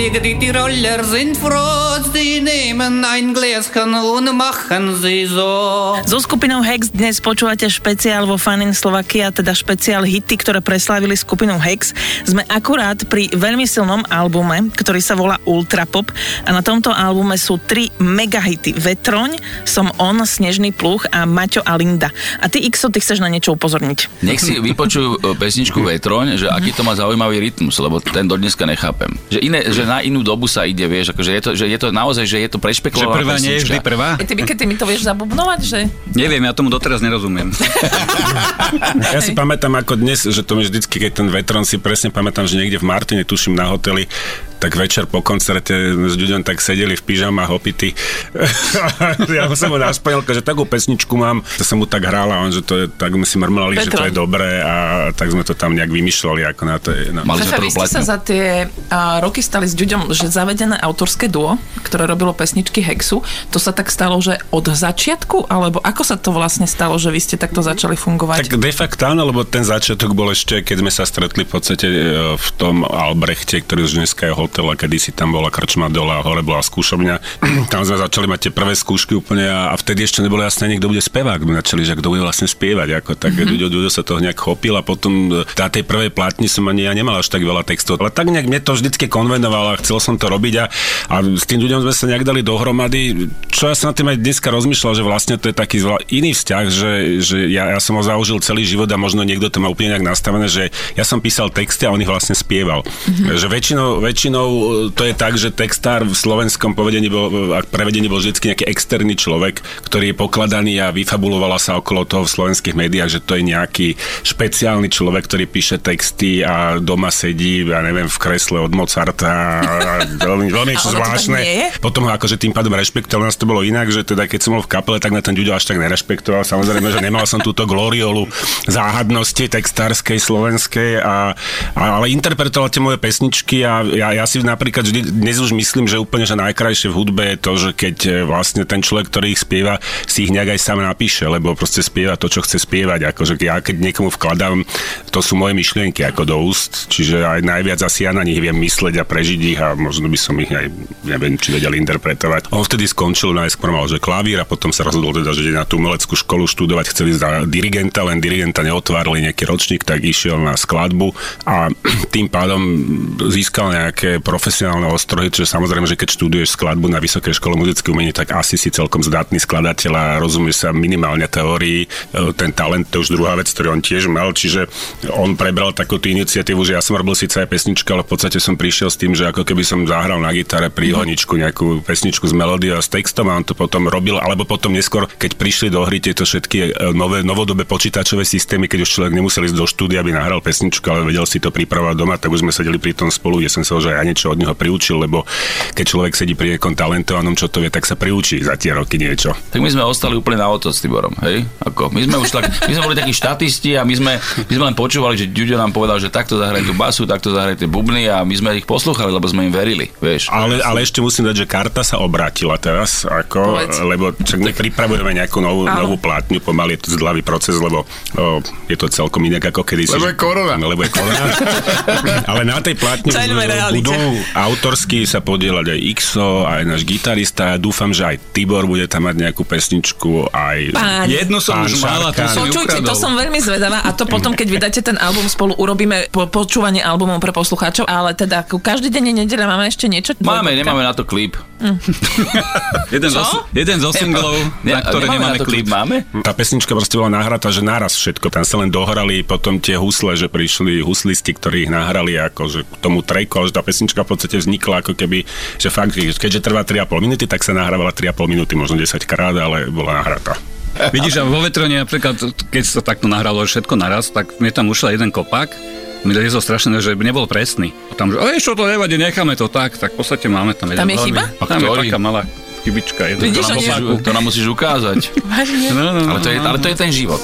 Speaker 10: lustig, die Tiroler sind froh, sie nehmen ein Gläschen und machen sie so.
Speaker 6: So skupinou Hex dnes počúvate špeciál vo Fanin Slovakia, teda špeciál hity, ktoré preslávili skupinu Hex. Sme akurát pri veľmi silnom albume, ktorý sa volá Ultra Pop a na tomto albume sú tri megahity. Vetroň, Som on, Snežný pluch a Maťo a Linda. A ty Xo, ty chceš na niečo upozorniť.
Speaker 5: Nech si vypočujú e, pesničku Vetroň, že aký to má zaujímavý rytmus, lebo ten do dneska nechápem. Že, iné, že na inú dobu sa ide, vieš, akože je to, že je to naozaj, že je to
Speaker 2: Že
Speaker 5: prešpeklovaná
Speaker 2: prvá nie je vždy prvá?
Speaker 6: Ty, keď ty mi to vieš zabubnovať, že...
Speaker 2: Neviem, ja tomu doteraz nerozumiem.
Speaker 7: Ja si pamätám ako dnes, že to mi vždycky, keď ten vetron si presne pamätám, že niekde v Martine, tuším na hoteli, tak večer po koncerte s ľuďom tak sedeli v pyžamách opity. (laughs) ja som mu naspojil, že takú pesničku mám, to som mu tak hral a on, že to je, tak my si mrmlali, že to je
Speaker 6: Petro.
Speaker 7: dobré a tak sme to tam nejak vymýšľali ako na to. No.
Speaker 5: Mali sme
Speaker 6: Fefe, vy ste sa
Speaker 5: platňu.
Speaker 6: za tie a, roky stali s Ďuďom, že zavedené autorské duo, ktoré robilo pesničky Hexu, to sa tak stalo, že od začiatku, alebo ako sa to vlastne stalo, že vy ste takto začali fungovať?
Speaker 7: Tak de facto áno, lebo ten začiatok bol ešte, keď sme sa stretli v podstate e, v tom Albrechte, ktorý už dneska je hotel a kedysi tam bola krčma dole a hore bola skúšobňa. (clears throat) tam sme začali mať tie prvé skúšky úplne a, a vtedy ešte nebolo jasné, ani kto bude spevák. My začali, že kto bude vlastne spievať. Ako, tak mm-hmm. Sa toho nejak chopil a potom e, na tej prvej platni som ani ja nemal až tak veľa textov. Ale tak nejak mne to vždycky konvenovalo a chcel som to robiť a, a s tým ľuďom sme sa nejak dali dohromady. Čo ja som na tým aj dneska rozmýšľal, že vlastne to je taký zvla- iný vzťah, že, že ja, ja som ho zaužil celý život a možno niekto to má úplne nejak nastavené, že ja som písal texty a on ich vlastne spieval. Mm-hmm. Že väčšinou, väčšinou e, to je tak, že textár v slovenskom povedení bol, a prevedení bol vždy nejaký externý človek, ktorý je pokladaný a vyfabulovala sa okolo toho v slovenských médiách, že to je nejaký špeciálny človek, ktorý píše texty a doma sedí, ja neviem, v kresle od Mozarta a veľmi, (laughs) veľmi
Speaker 6: tak
Speaker 7: zvláštne. Potom akože tým pádom rešpektoval, nás to bolo inak, že teda keď som bol v kapele, tak na ten Ďuďo až tak nerešpektoval. Samozrejme, že nemal som túto gloriolu záhadnosti textárskej, slovenskej, a, a, ale interpretoval tie moje pesničky a ja, ja si napríklad dnes už myslím, že úplne že najkrajšie v hudbe je to, že keď e, vlastne ten človek, ktorý ich spieva, si ich nejak aj sám napíše, lebo proste spieva to, čo chce spievať. Akože ja keď niekomu vkladám, to sú moje myšlienky ako do úst, čiže aj najviac asi ja na nich viem mysleť a prežiť ich a možno by som ich aj, neviem, či vedel interpretovať. On vtedy skončil najskôr mal, že klavír a potom sa rozhodol teda, že na tú umeleckú školu študovať, chceli za dirigenta, len dirigenta neotvárali nejaký ročník, tak išiel na skladbu a (clears throat) tým pádom získal nejaké profesionálne ostrohy, čo samozrejme, že keď študuješ skladbu na Vysokej škole muzických umení, tak asi si celkom zdatný skladateľ a rozumieš sa minimálne teórii. E, Ten talent to už druhá vec, ktorý on tiež mal, čiže on prebral takúto iniciatívu, že ja som robil síce aj pesničku, ale v podstate som prišiel s tým, že ako keby som zahral na gitare príhoničku, nejakú pesničku s melódiou a s textom a on to potom robil, alebo potom neskôr, keď prišli do hry tieto všetky e, nové, novodobé počítačové systémy, keď už človek nemusel ísť do štúdia, aby nahral pesničku, ale vedel si to pripravovať doma, tak už sme sedeli pri tom spolu, kde som sa že ja niečo od neho priučil, lebo keď človek sedí pri niekom talentovanom, čo to vie, tak sa priučí za tie roky niečo.
Speaker 5: Tak my sme ostali úplne na oto s Tiborom, hej? Ako, my sme už tak, my sme boli takí štatisti a my sme, my sme len počúvali, že Ďuďo nám povedal, že takto zahraj tú basu, takto zahraj tie bubny a my sme ich poslúchali, lebo sme im verili, vieš.
Speaker 7: Ale, ale ešte musím dať, že karta sa obrátila teraz, ako,
Speaker 6: Povedz.
Speaker 7: lebo čak my pripravujeme nejakú novú,
Speaker 6: Áno.
Speaker 7: novú plátňu, pomaly je to zdlavý proces, lebo o, je to celkom inak ako kedysi.
Speaker 5: Lebo je korona.
Speaker 7: Lebo je korona. (laughs) ale na tej plátni budú autorsky sa podielať aj XO, aj náš gitarista. Dúfam, že aj Tibor bude tam mať nejakú pesničku, aj...
Speaker 6: Páni.
Speaker 2: Jednu som
Speaker 7: Pán
Speaker 2: už mala, to som
Speaker 6: Počujte, to som veľmi zvedavá a to potom, keď vydáte ten album spolu, urobíme po, počúvanie albumov pre poslucháčov, ale teda každý deň je nedeľa, máme ešte niečo?
Speaker 5: Máme, nemáme na to klip. (laughs)
Speaker 2: Jeden, zo, jeden zo singlov,
Speaker 5: Ne,
Speaker 2: na ktoré nemáme
Speaker 5: na to
Speaker 2: klip.
Speaker 5: Máme?
Speaker 7: Tá pesnička proste bola nahrata, že naraz všetko. Tam sa len dohrali potom tie husle, že prišli huslisti, ktorí ich nahrali ako, že k tomu trejku, že tá pesnička v podstate vznikla ako keby, že fakt, keďže trvá 3,5 minúty, tak sa nahrávala 3,5 minúty, možno 10 krát, ale bola nahrata. (laughs)
Speaker 2: Vidíš, a vo vetrone napríklad, keď sa takto nahralo všetko naraz, tak mne tam ušiel jeden kopak, mi liezlo strašné, že nebol presný. A tam, že "Ej, čo to nevadí, necháme to tak, tak v podstate máme tam jeden
Speaker 6: Tam je
Speaker 2: veľmi-
Speaker 6: chyba?
Speaker 5: A
Speaker 2: Tam je
Speaker 5: ktorý?
Speaker 2: taká malá chybička. Jeden
Speaker 6: Vidíš,
Speaker 5: To nám,
Speaker 6: že
Speaker 5: musíš, to nám musíš ukázať.
Speaker 6: Vážne?
Speaker 2: No, no, no,
Speaker 5: Ale to je, ale to je ten život.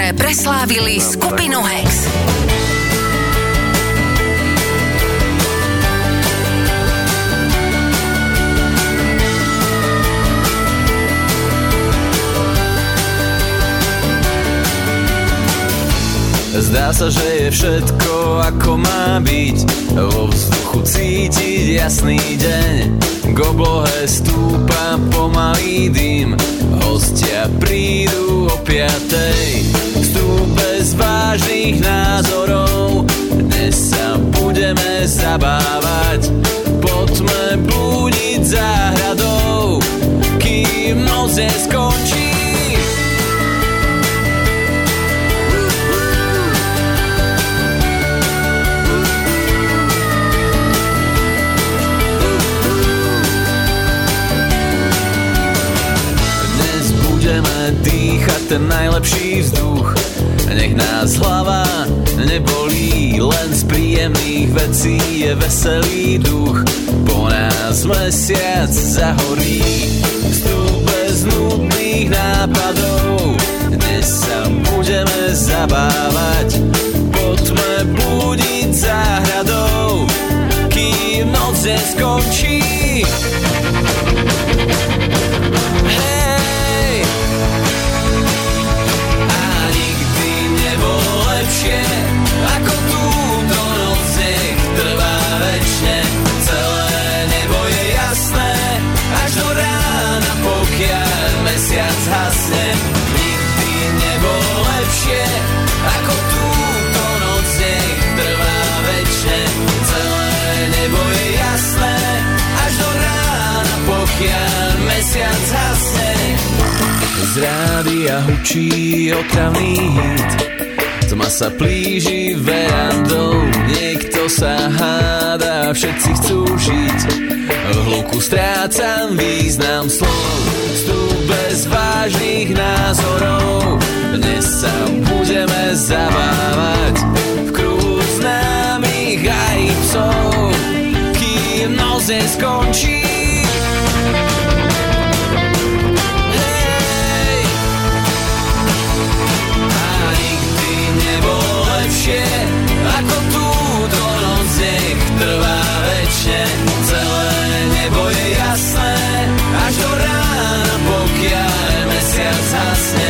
Speaker 1: ktoré preslávili skupinu Hex.
Speaker 8: Zdá sa, že je všetko ako má byť. Vo vzduchu cítiť jasný deň. K oblohe stúpa pomalý dym. Hostia prídu o piatej vážnych názorov. Dnes sa budeme zabávať Poďme budiť záhradou. Kým noc skončí dýchať ten najlepší vzduch. Nech nás hlava nebolí, len z príjemných vecí je veselý duch. Po nás mesiac zahorí, vstup bez nudných nápadov. Dnes sa budeme zabávať, poďme budiť záhradou, kým noc neskončí. Hučí otravný hit. Tma sa plíži verandou, niekto sa háda, všetci chcú žiť. V hluku strácam význam slov, vstup bez vážnych názorov. Dnes sa budeme zabávať v kruhu známych aj psov, kým noc neskončí. Mesiac hasne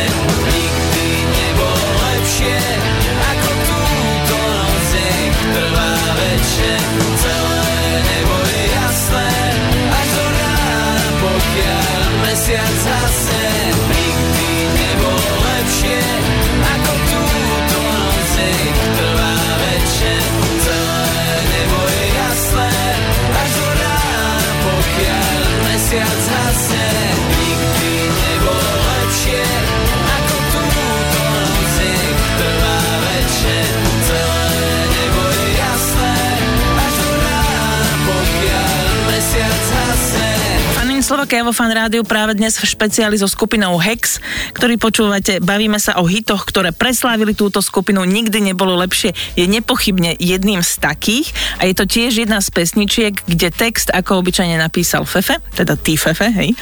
Speaker 6: Slovakia vo Fan Rádiu práve dnes v špeciáli so skupinou Hex, ktorý počúvate. Bavíme sa o hitoch, ktoré preslávili túto skupinu. Nikdy nebolo lepšie. Je nepochybne jedným z takých a je to tiež jedna z pesničiek, kde text ako obyčajne napísal Fefe, teda ty Fefe, hej.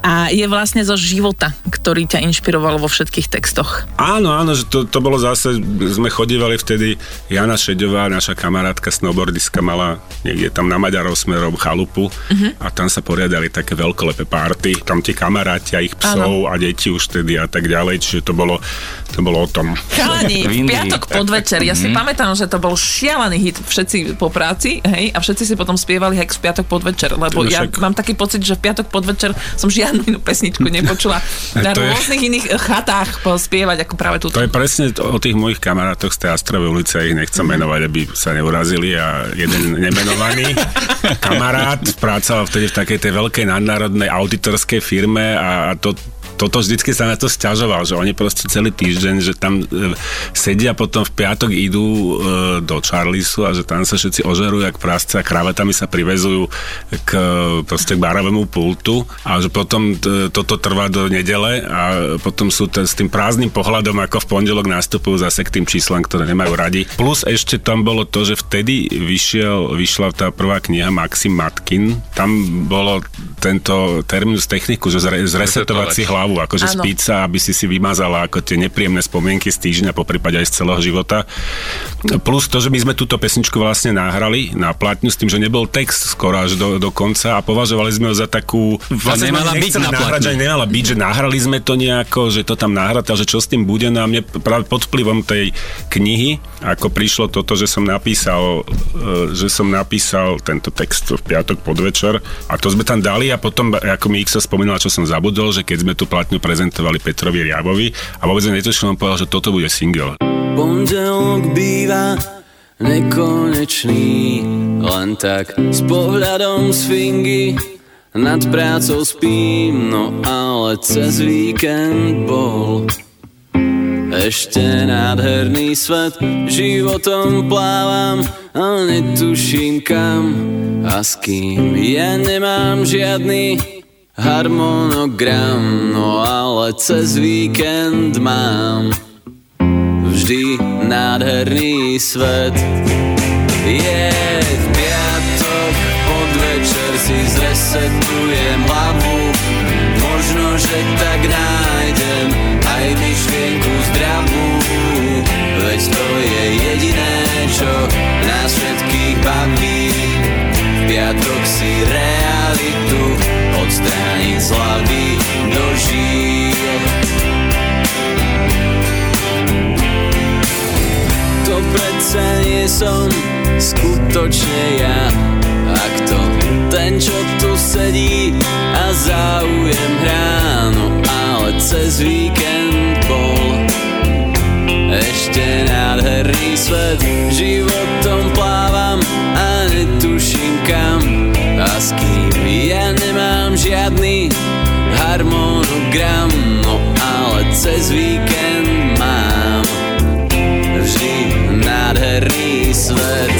Speaker 6: A je vlastne zo života, ktorý ťa inšpiroval vo všetkých textoch.
Speaker 7: Áno, áno, že to, to bolo zase, sme chodívali vtedy, Jana Šeďová, naša kamarátka snowboardistka, mala niekde tam na Maďarov smerom chalupu a tam sa poriadali také veľkolepé párty, tam tí kamaráti a ich psov a deti už tedy a tak ďalej, čiže to bolo, to bolo o tom.
Speaker 6: Chalani,
Speaker 5: V
Speaker 6: piatok podvečer, ja si pamätám, že to bol šialený hit. Všetci po práci, hej, a všetci si potom spievali Hex v piatok podvečer, lebo ja
Speaker 7: Však-
Speaker 6: mám taký pocit, že v piatok podvečer som žiadnu inú pesničku nepočula. (laughs) Na
Speaker 7: je-
Speaker 6: rôznych iných eh, chatách spievať ako práve túto.
Speaker 7: To je presne to- o tých mojich kamarátoch z tej Astrovej ulice, ich nechcem menovať, aby sa neurazili a jeden nemenovaný (laughs) kamarát pracoval vtedy v takej tej veľkej nadnárodnej auditorskej firme a to toto vždycky sa na to sťažoval, že oni proste celý týždeň, že tam e, sedia potom v piatok idú e, do Charlisu a že tam sa všetci ožerujú jak prasce a kravetami sa privezujú k, proste k barovému pultu a že potom t- toto trvá do nedele a potom sú t- s tým prázdnym pohľadom ako v pondelok nastupujú zase k tým číslam, ktoré nemajú radi. Plus ešte tam bolo to, že vtedy vyšiel, vyšla tá prvá kniha Maxim Matkin. Tam bolo tento terminus techniku, že zre, zresetovať si hlavu, akože
Speaker 6: Áno.
Speaker 7: spiť sa, aby si si vymazala ako tie nepríjemné spomienky z týždňa, po prípade aj z celého života. Plus to, že my sme túto pesničku vlastne nahrali na platňu s tým, že nebol text skoro až do, do konca a považovali sme ho za takú... Vlastne
Speaker 2: nemala byť na
Speaker 7: nahrať, že nemala byť, že nahrali sme to nejako, že to tam nahrať, ale že čo s tým bude. No a mne práve pod vplyvom tej knihy, ako prišlo toto, že som napísal, e, že som napísal tento text v piatok podvečer a to sme tam dali a potom, ako mi ich sa spomínala, čo som zabudol, že keď sme tú platňu prezentovali Petrovi Riabovi a vôbec sme netušili, on povedal, že toto bude single.
Speaker 8: Pondelok býva nekonečný Len tak s pohľadom z fingy Nad prácou spím, no ale cez víkend bol ešte nádherný svet. Životom plávam a netuším kam A s kým. Ja nemám žiadny harmonogram No ale cez víkend mám vždy nádherný svet. Je v piatok, podvečer si zresetujem hlavu, možno, že tak nájdem aj myšlienku zdravú. Veď to je jediné, čo nás všetkých baví. V piatok si realitu odstrániť z žil. To predsa nie som skutočne ja. Ak to ten, čo tu sedí a záujem hrá No ale cez víkend bol ešte nádherný svet. Životom plávam a netuším kam. A s kým ja nemám žiadny harmonogram No cez víkend mám vždy nádherný svet.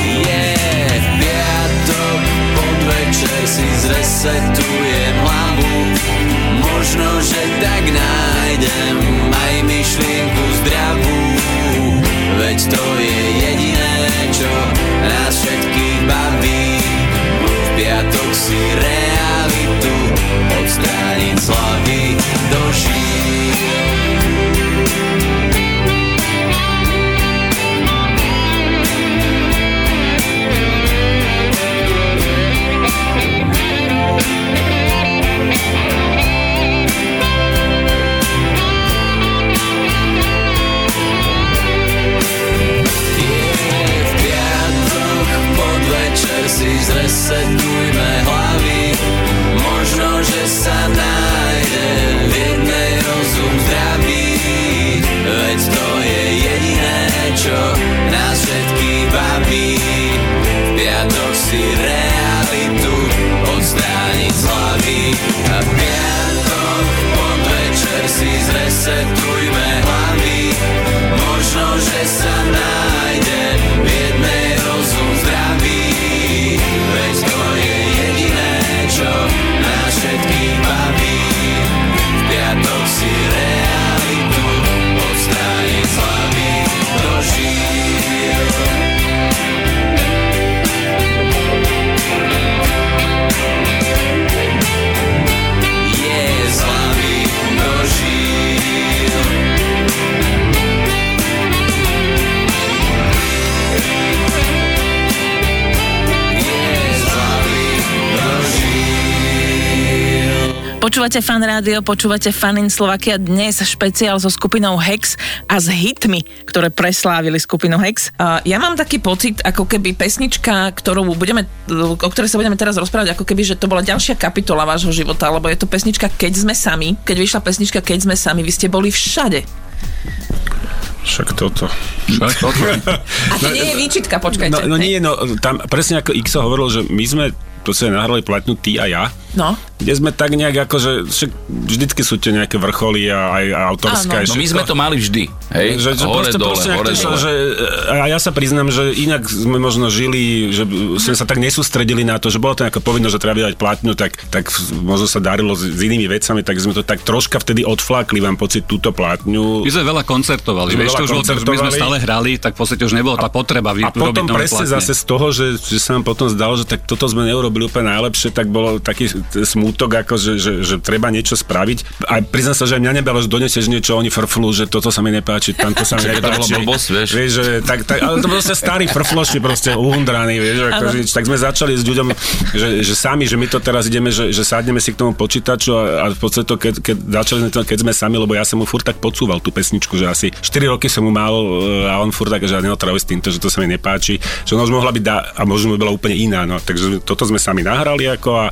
Speaker 8: Je v piatok, podvečer si zresetujem hlavu, možno, že tak nájdem aj myšlienku zdravú, veď to je jediné, čo nás všetkých baví. V piatok si realitu odstrániť slavy dožiť.
Speaker 6: Počúvate fan rádio, počúvate fan in Slovakia dnes špeciál so skupinou Hex a s hitmi, ktoré preslávili skupinu Hex. Uh, ja mám taký pocit, ako keby pesnička, ktorú budeme, o ktorej sa budeme teraz rozprávať, ako keby, že to bola ďalšia kapitola vášho života, lebo je to pesnička Keď sme sami. Keď vyšla pesnička Keď sme sami, vy ste boli všade.
Speaker 7: Však toto.
Speaker 2: Však toto.
Speaker 6: A to nie je výčitka, počkajte.
Speaker 7: No, no nie, no tam presne ako Xo hovoril, že my sme to sa nahrali platňu ty a ja,
Speaker 6: No.
Speaker 7: kde sme tak nejak ako, že vždycky sú tie nejaké vrcholy a aj autorské.
Speaker 6: Áno.
Speaker 7: aj
Speaker 5: No my sme to mali vždy, hej?
Speaker 7: Že, že
Speaker 5: hore,
Speaker 7: proste,
Speaker 5: dole,
Speaker 7: proste
Speaker 5: hore, dole.
Speaker 7: že, a ja sa priznám, že inak sme možno žili, že sme sa tak nesústredili na to, že bolo to nejaká povinnosť, že treba vydať platňu, tak, tak možno sa darilo s, s inými vecami, tak sme to tak troška vtedy odflakli, vám pocit túto platňu.
Speaker 2: My sme veľa koncertovali,
Speaker 7: Sme
Speaker 2: vieš,
Speaker 7: veľa
Speaker 2: to už bolo, my sme stále hrali, tak v podstate už nebola tá potreba vy,
Speaker 7: A potom presne
Speaker 2: platne.
Speaker 7: zase z toho, že, že sa nám potom zdalo, že tak toto sme neurobili úplne najlepšie, tak bolo taký smútok, ako že, že, že treba niečo spraviť. A priznám sa, že aj mňa nebolo, že donesieš niečo, oni frflú, že toto sa mi nepáči, tamto sa mi (laughs)
Speaker 5: Čiže to
Speaker 7: nepáči.
Speaker 5: blbosť, vieš.
Speaker 7: vieš že, tak, tak, ale to bol proste starý frfloši, proste uhundraný, vieš, ako, že, tak sme začali s ľuďom, že, že sami, že my to teraz ideme, že, že sadneme si k tomu počítaču a, a v podstate to, keď, keď začali sme to, keď sme sami, lebo ja som mu furt tak podsúval tú pesničku, že asi 4 roky som mu mal e, a on furt tak, že neotravuj s týmto, že to sa mi nepáči, že ona už mohla byť dá, a možno by bola úplne iná, no, takže toto sme sami nahrali ako a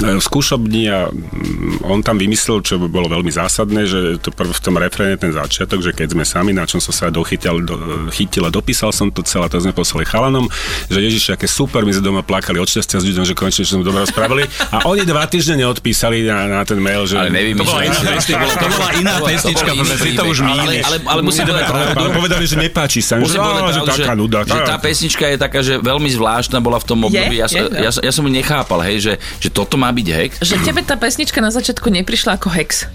Speaker 7: v skúšobni a mm, on tam vymyslel, čo by bolo veľmi zásadné, že to prv v tom refréne ten začiatok, že keď sme sami, na čom som sa dochytil, do, chytil a dopísal som to celé, to sme poslali chalanom, že Ježiš, aké super, my sme doma plakali od šťastia s ľuďom, že konečne čo sme dobre spravili a oni dva týždne neodpísali na, na ten mail, že...
Speaker 5: Ale nevymýšľaj.
Speaker 2: To bola iná pesnička, to bola iná pesnička, si to už
Speaker 5: Ale,
Speaker 2: mýliš.
Speaker 5: ale, ale musím povedať pravdu.
Speaker 7: ale povedali, že nepáči sa.
Speaker 5: Musím
Speaker 7: že, že taká nuda.
Speaker 5: že tá pesnička je taká, že veľmi zvláštna bola v tom období. Ja, som ju nechápal, hej, že, že toto má byť hex.
Speaker 6: Že tebe tá pesnička na začiatku neprišla ako Hex.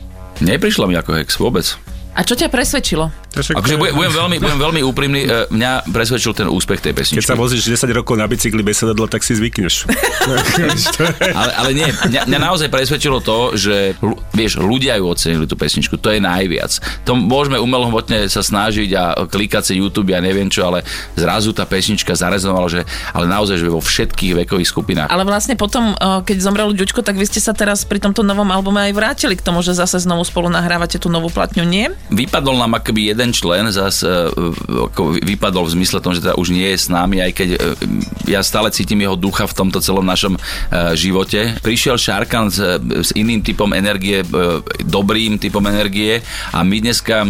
Speaker 5: Neprišla mi ako hex vôbec.
Speaker 6: A čo ťa presvedčilo?
Speaker 5: Akože budem, budem, veľmi, budem veľmi úprimný, e, mňa presvedčil ten úspech tej
Speaker 7: Keď
Speaker 5: pesničky.
Speaker 7: sa vozíš 10 rokov na bicykli bez sedadla, tak si zvykneš. (laughs)
Speaker 5: Ale, ale nie, mňa, mňa naozaj presvedčilo to, že vieš, ľudia ju ocenili tú pesničku, to je najviac. To môžeme umelohmotne sa snažiť a klikať si YouTube a neviem čo, ale zrazu tá pesnička zarezonovala, že ale naozaj, že vo všetkých vekových skupinách.
Speaker 6: Ale vlastne potom, eh, keď zomrel Ďuďko, tak vy ste sa teraz pri tomto novom albume aj vrátili k tomu, že zase znovu spolu nahrávate tú novú platňu, nie?
Speaker 5: Vypadol nám akoby jeden člen, zas e, ako vypadol v zmysle tom, že teda už nie je s nami, aj keď e, ja stále cítim jeho ducha v tomto celom našom e, živote. Prišiel Šarkan s, s iným typom energie, dobrým typom energie a my dneska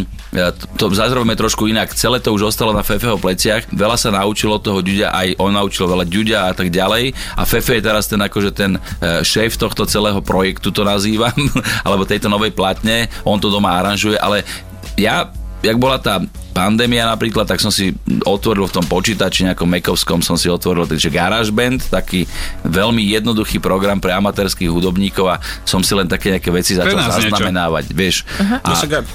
Speaker 5: to, zazrovme trošku inak. Celé to už ostalo na Fefeho pleciach. Veľa sa naučilo toho Ďuďa, aj on naučil veľa Ďuďa a tak ďalej. A Fefe je teraz ten akože ten e, šéf tohto celého projektu, to nazývam, (laughs) alebo tejto novej platne. On to doma aranžuje, ale ja jak bola tá pandémia napríklad, tak som si otvoril v tom počítači nejakom Mekovskom som si otvoril takže GarageBand, taký veľmi jednoduchý program pre amatérských hudobníkov a som si len také nejaké veci začal zaznamenávať, niečo. vieš. Uh-huh. A,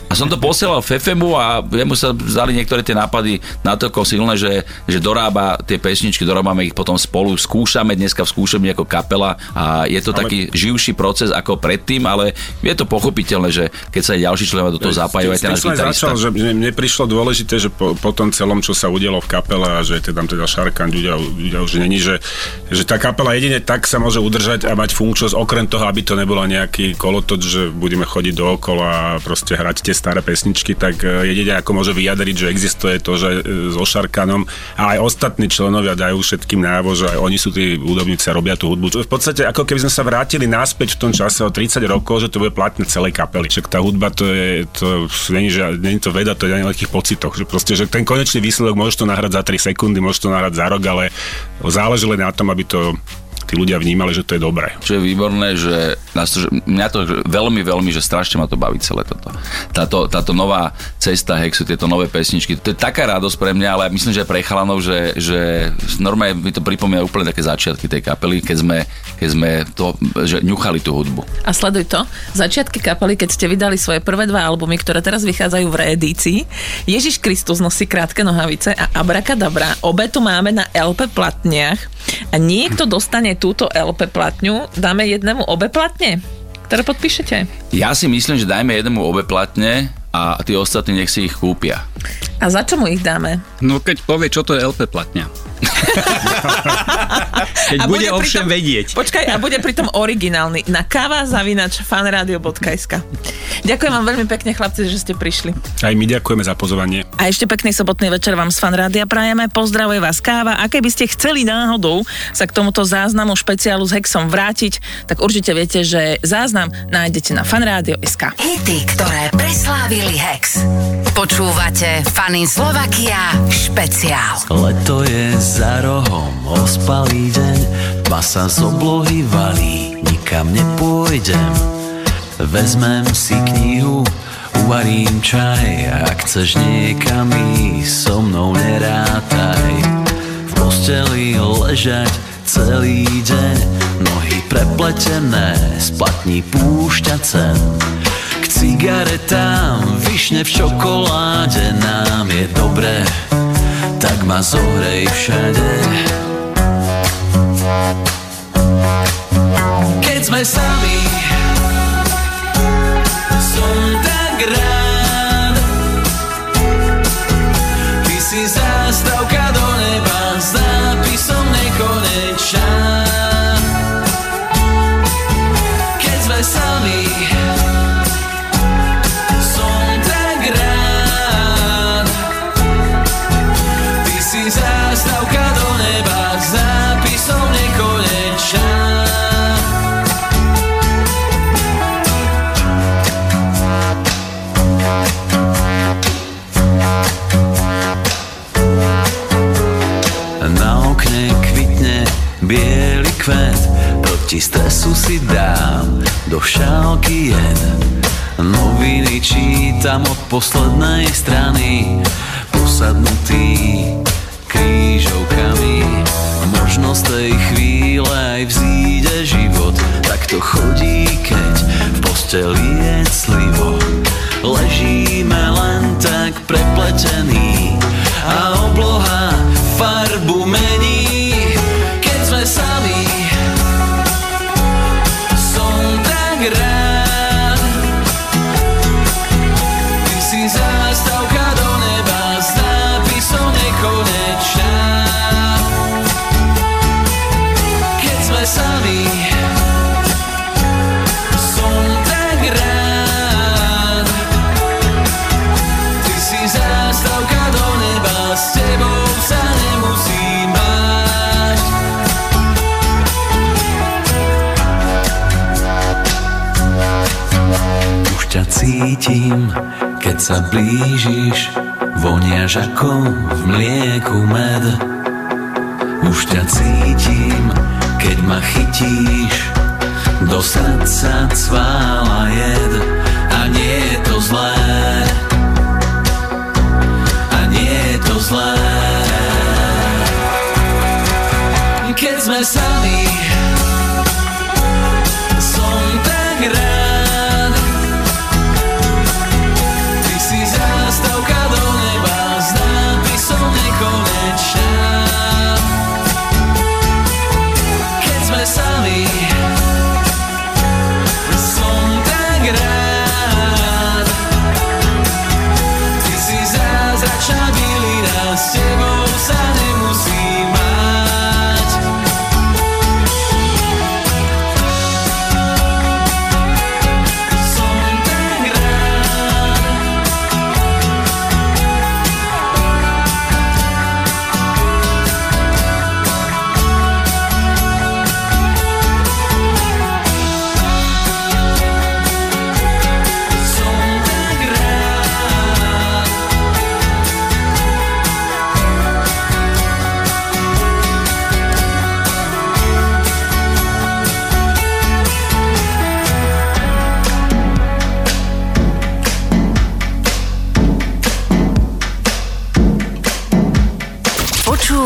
Speaker 5: a som to posielal Fefemu a jemu sa zdali niektoré tie nápady natoľko silné, že, že dorába tie pesničky, dorábame ich potom spolu, skúšame dneska v skúšame ako kapela a je to ale... taký živší proces ako predtým, ale je to pochopiteľné, že keď sa aj ďalší členovia do toho zapájajú, aj ten náš
Speaker 7: Začal, že mne prišlo dôležité dôležité, že po, po tom celom, čo sa udialo v kapele a že je tam teda Šarkan, ľudia, ľudia už není, že, že tá kapela jedine tak sa môže udržať a mať funkčnosť, okrem toho, aby to nebolo nejaký kolotoč, že budeme chodiť dookola a proste hrať tie staré pesničky, tak e, jedine ako môže vyjadriť, že existuje to, že e, so Šarkanom a aj ostatní členovia dajú všetkým návo, že aj oni sú tí hudobníci a robia tú hudbu. V podstate ako keby sme sa vrátili naspäť v tom čase o 30 rokov, že to bude platné celej kapely. Však tá hudba to je, to není, že, není to veda, to je nejakých pocitov pocitoch. Že proste, že ten konečný výsledok môžeš to nahrať za 3 sekundy, môžeš to nahrať za rok, ale záleží len na tom, aby to tí ľudia vnímali, že to je dobré.
Speaker 5: Čo je výborné, že, nás to, že mňa to že veľmi, veľmi, že strašne ma to baví celé toto. Táto, táto nová cesta Hexu, tieto nové pesničky, to je taká radosť pre mňa, ale myslím, že pre chalanov, že, že normálne mi to pripomína úplne také začiatky tej kapely, keď sme, keď sme to, že ňuchali tú hudbu.
Speaker 6: A sleduj to, začiatky kapely, keď ste vydali svoje prvé dva albumy, ktoré teraz vychádzajú v reedícii, Ježiš Kristus nosí krátke nohavice a Abrakadabra, obe tu máme na LP platniach a niekto dostane túto LP platňu, dáme jednému obe platne, ktoré podpíšete?
Speaker 5: Ja si myslím, že dajme jednému obe platne a tí ostatní nech si ich kúpia.
Speaker 6: A za čo mu ich dáme?
Speaker 2: No keď povie, čo to je LP platňa. Keď a bude, bude ovšem tom, vedieť.
Speaker 6: Počkaj, a bude pritom originálny na káva zavinač fanradio.sk Ďakujem vám veľmi pekne, chlapci, že ste prišli.
Speaker 7: Aj my ďakujeme za pozvanie.
Speaker 6: A ešte pekný sobotný večer vám z Fanrádia prajeme. Pozdravuje vás káva. A keby ste chceli náhodou sa k tomuto záznamu špeciálu s Hexom vrátiť, tak určite viete, že záznam nájdete na fanradio.sk.
Speaker 9: Hity, ktoré preslávili Hex. Počúvate Fanin Slovakia špeciál.
Speaker 8: Leto je za rohom, ospalý deň, tma sa z oblohy valí, nikam nepôjdem. Vezmem si knihu, uvarím čaj, ak chceš niekam ísť, so mnou nerátaj. V posteli ležať celý deň, nohy prepletené, splatní púšťa cen cigaretám, vyšne v čokoláde nám je dobré, tak ma zohrej všade. Keď sme sami, si dám do šálky jen. Noviny čítam od poslednej strany. Posadnutý krížovkami. Možno z tej chvíle aj vzíde život. Tak to chodí, keď v posteli je clivo Ležíme len tak prepletený. A cítim, keď sa blížiš, voniaš ako v mlieku med. Už ťa cítim, keď ma chytíš, do srdca cvála jed a nie je to zlé. A nie je to zlé. Keď sme sami,